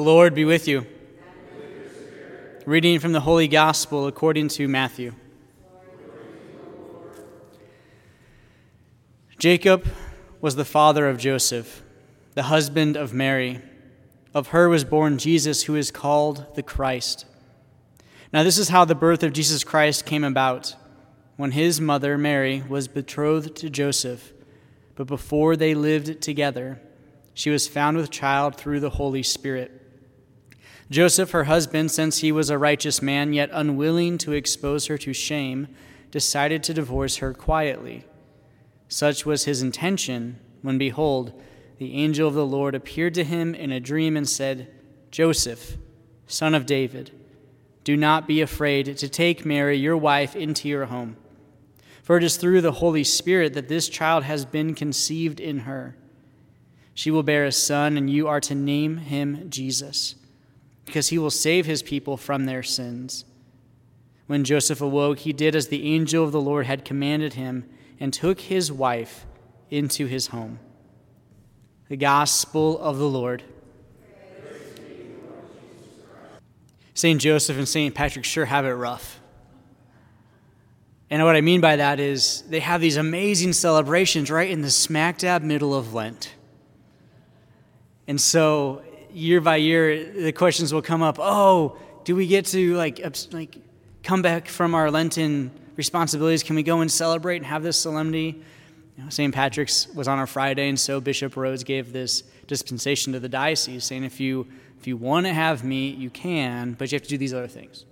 The Lord be with you. Reading from the Holy Gospel according to Matthew. Jacob was the father of Joseph, the husband of Mary. Of her was born Jesus, who is called the Christ. Now, this is how the birth of Jesus Christ came about. When his mother, Mary, was betrothed to Joseph, but before they lived together, she was found with child through the Holy Spirit. Joseph, her husband, since he was a righteous man, yet unwilling to expose her to shame, decided to divorce her quietly. Such was his intention when, behold, the angel of the Lord appeared to him in a dream and said, Joseph, son of David, do not be afraid to take Mary, your wife, into your home. For it is through the Holy Spirit that this child has been conceived in her. She will bear a son, and you are to name him Jesus, because he will save his people from their sins. When Joseph awoke, he did as the angel of the Lord had commanded him and took his wife into his home. The Gospel of the Lord. St. Joseph and St. Patrick sure have it rough. And what I mean by that is they have these amazing celebrations right in the smack dab middle of Lent. And so year by year, the questions will come up oh, do we get to like, like come back from our Lenten responsibilities? Can we go and celebrate and have this solemnity? You know, St. Patrick's was on a Friday, and so Bishop Rhoades gave this dispensation to the diocese, saying if you if you want to have meat, you can, but you have to do these other things.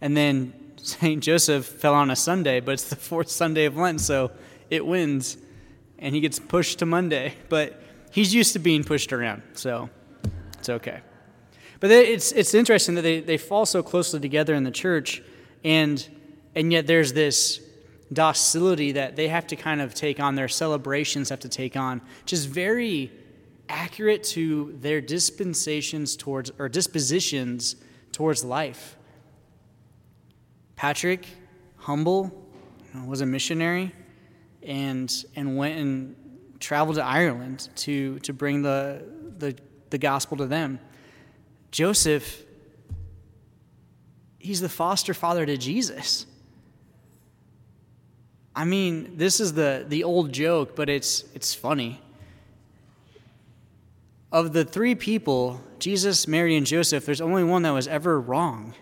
And then St. Joseph fell on a Sunday, but it's the fourth Sunday of Lent, so it wins, and he gets pushed to Monday. But he's used to being pushed around, so it's okay. But it's, it's interesting that they, they fall so closely together in the church, and and yet there's this docility that they have to kind of take on, their celebrations have to take on, which is very accurate to their dispensations towards, or dispositions towards life. Patrick, humble, was a missionary and, and went and traveled to Ireland to, to bring the, the, the gospel to them. Joseph, he's the foster father to Jesus. I mean, this is the, the old joke, but it's, it's funny. Of the three people, Jesus, Mary, and Joseph, there's only one that was ever wrong,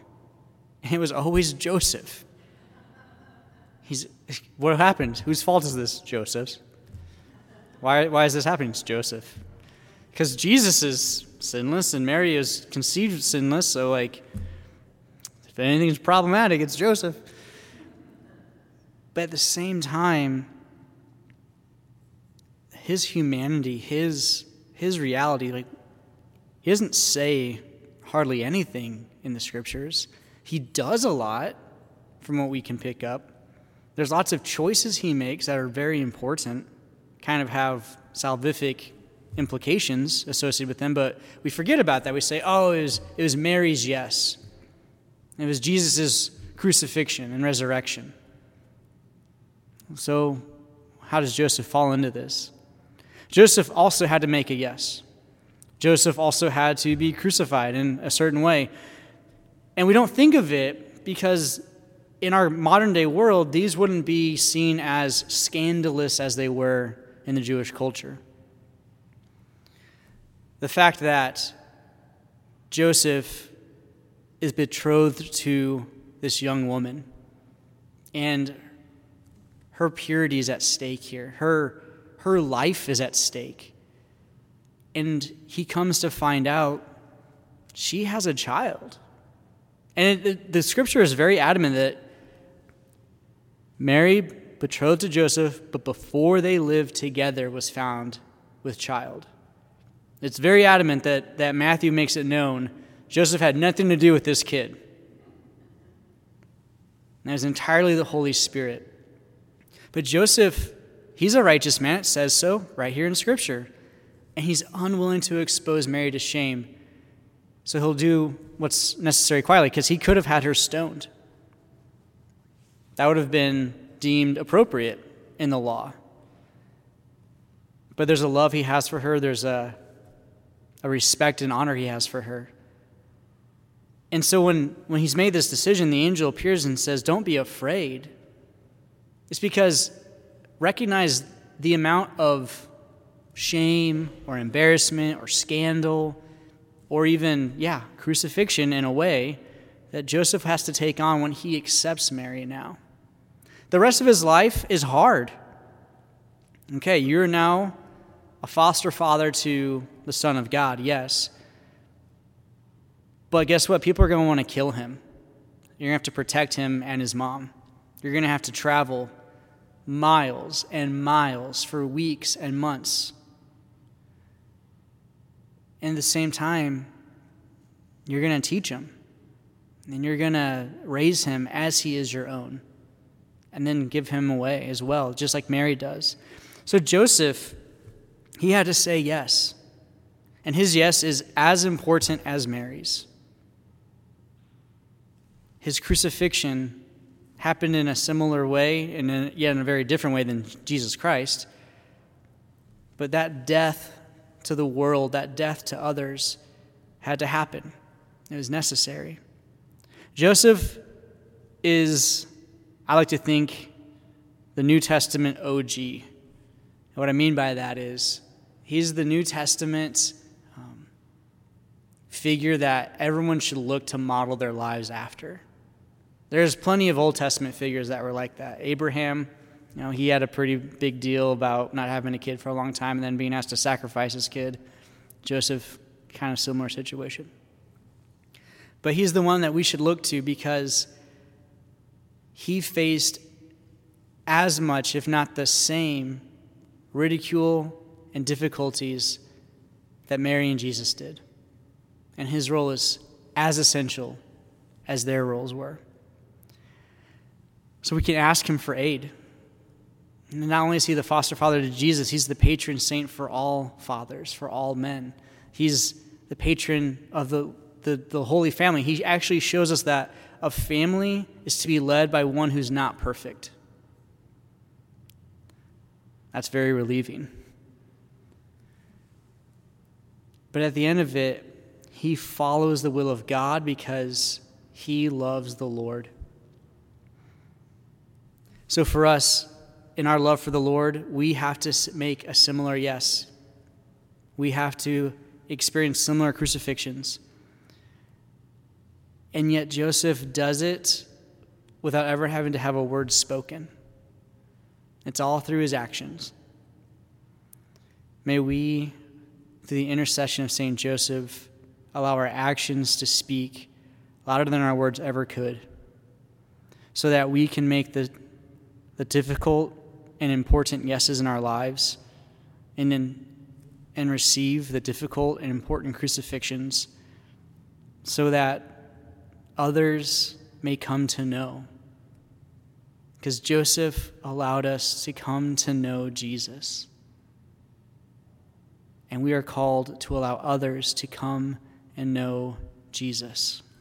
and it was always Joseph. He's, what happened? Whose fault is this? Joseph's. Why, why is this happening? It's Joseph. Because Jesus is sinless and Mary is conceived sinless, so, like, if anything's problematic, it's Joseph. But at the same time, his humanity, his, his reality, like, he doesn't say hardly anything in the scriptures. He does a lot from what we can pick up. There's lots of choices he makes that are very important, kind of have salvific implications associated with them, but we forget about that. We say, oh, it was, it was Mary's yes. It was Jesus' crucifixion and resurrection. So, how does Joseph fall into this? Joseph also had to make a yes. Joseph also had to be crucified in a certain way. And we don't think of it because in our modern day world, these wouldn't be seen as scandalous as they were in the Jewish culture. The fact that Joseph is betrothed to this young woman and her purity is at stake here. Her, her life is at stake. And he comes to find out she has a child. And it, the scripture is very adamant that Mary, betrothed to Joseph, but before they lived together, was found with child. It's very adamant that, that Matthew makes it known Joseph had nothing to do with this kid. And it was entirely the Holy Spirit. But Joseph, he's a righteous man, it says so right here in Scripture. And he's unwilling to expose Mary to shame. So he'll do what's necessary quietly, because he could have had her stoned. That would have been deemed appropriate in the law. But there's a love he has for her, there's a, a respect and honor he has for her. And so when, when he's made this decision, the angel appears and says, Don't be afraid. It's because recognize the amount of shame or embarrassment or scandal or even, yeah, crucifixion in a way that Joseph has to take on when he accepts Mary now. The rest of his life is hard. Okay, you're now a foster father to the Son of God, yes. But guess what? People are going to want to kill him. You're going to have to protect him and his mom. You're going to have to travel miles and miles for weeks and months. And at the same time, you're going to teach him. And you're going to raise him as he is your own. And then give him away as well, just like Mary does. So Joseph, he had to say yes. And his yes is as important as Mary's. His crucifixion happened in a similar way, and yet in a very different way than Jesus Christ. But that death to the world, that death to others, had to happen. It was necessary. Joseph is, I like to think, the New Testament OG. And what I mean by that is, he's the New Testament um, figure that everyone should look to model their lives after. There's plenty of Old Testament figures that were like that. Abraham, you know, he had a pretty big deal about not having a kid for a long time and then being asked to sacrifice his kid. Joseph, kind of similar situation. But he's the one that we should look to because he faced as much, if not the same, ridicule and difficulties that Mary and Jesus did. And his role is as essential as their roles were. So we can ask him for aid. And not only is he the foster father to Jesus, he's the patron saint for all fathers, for all men. He's the patron of the, the, the Holy Family. He actually shows us that a family is to be led by one who's not perfect. That's very relieving. But at the end of it, he follows the will of God because he loves the Lord. So for us, in our love for the Lord, we have to make a similar yes. We have to experience similar crucifixions. And yet, Joseph does it without ever having to have a word spoken. It's all through his actions. May we, through the intercession of St. Joseph, allow our actions to speak louder than our words ever could, so that we can make the the difficult and important yeses in our lives and, in, and receive the difficult and important crucifixions so that others may come to know. Because Joseph allowed us to come to know Jesus. And we are called to allow others to come and know Jesus.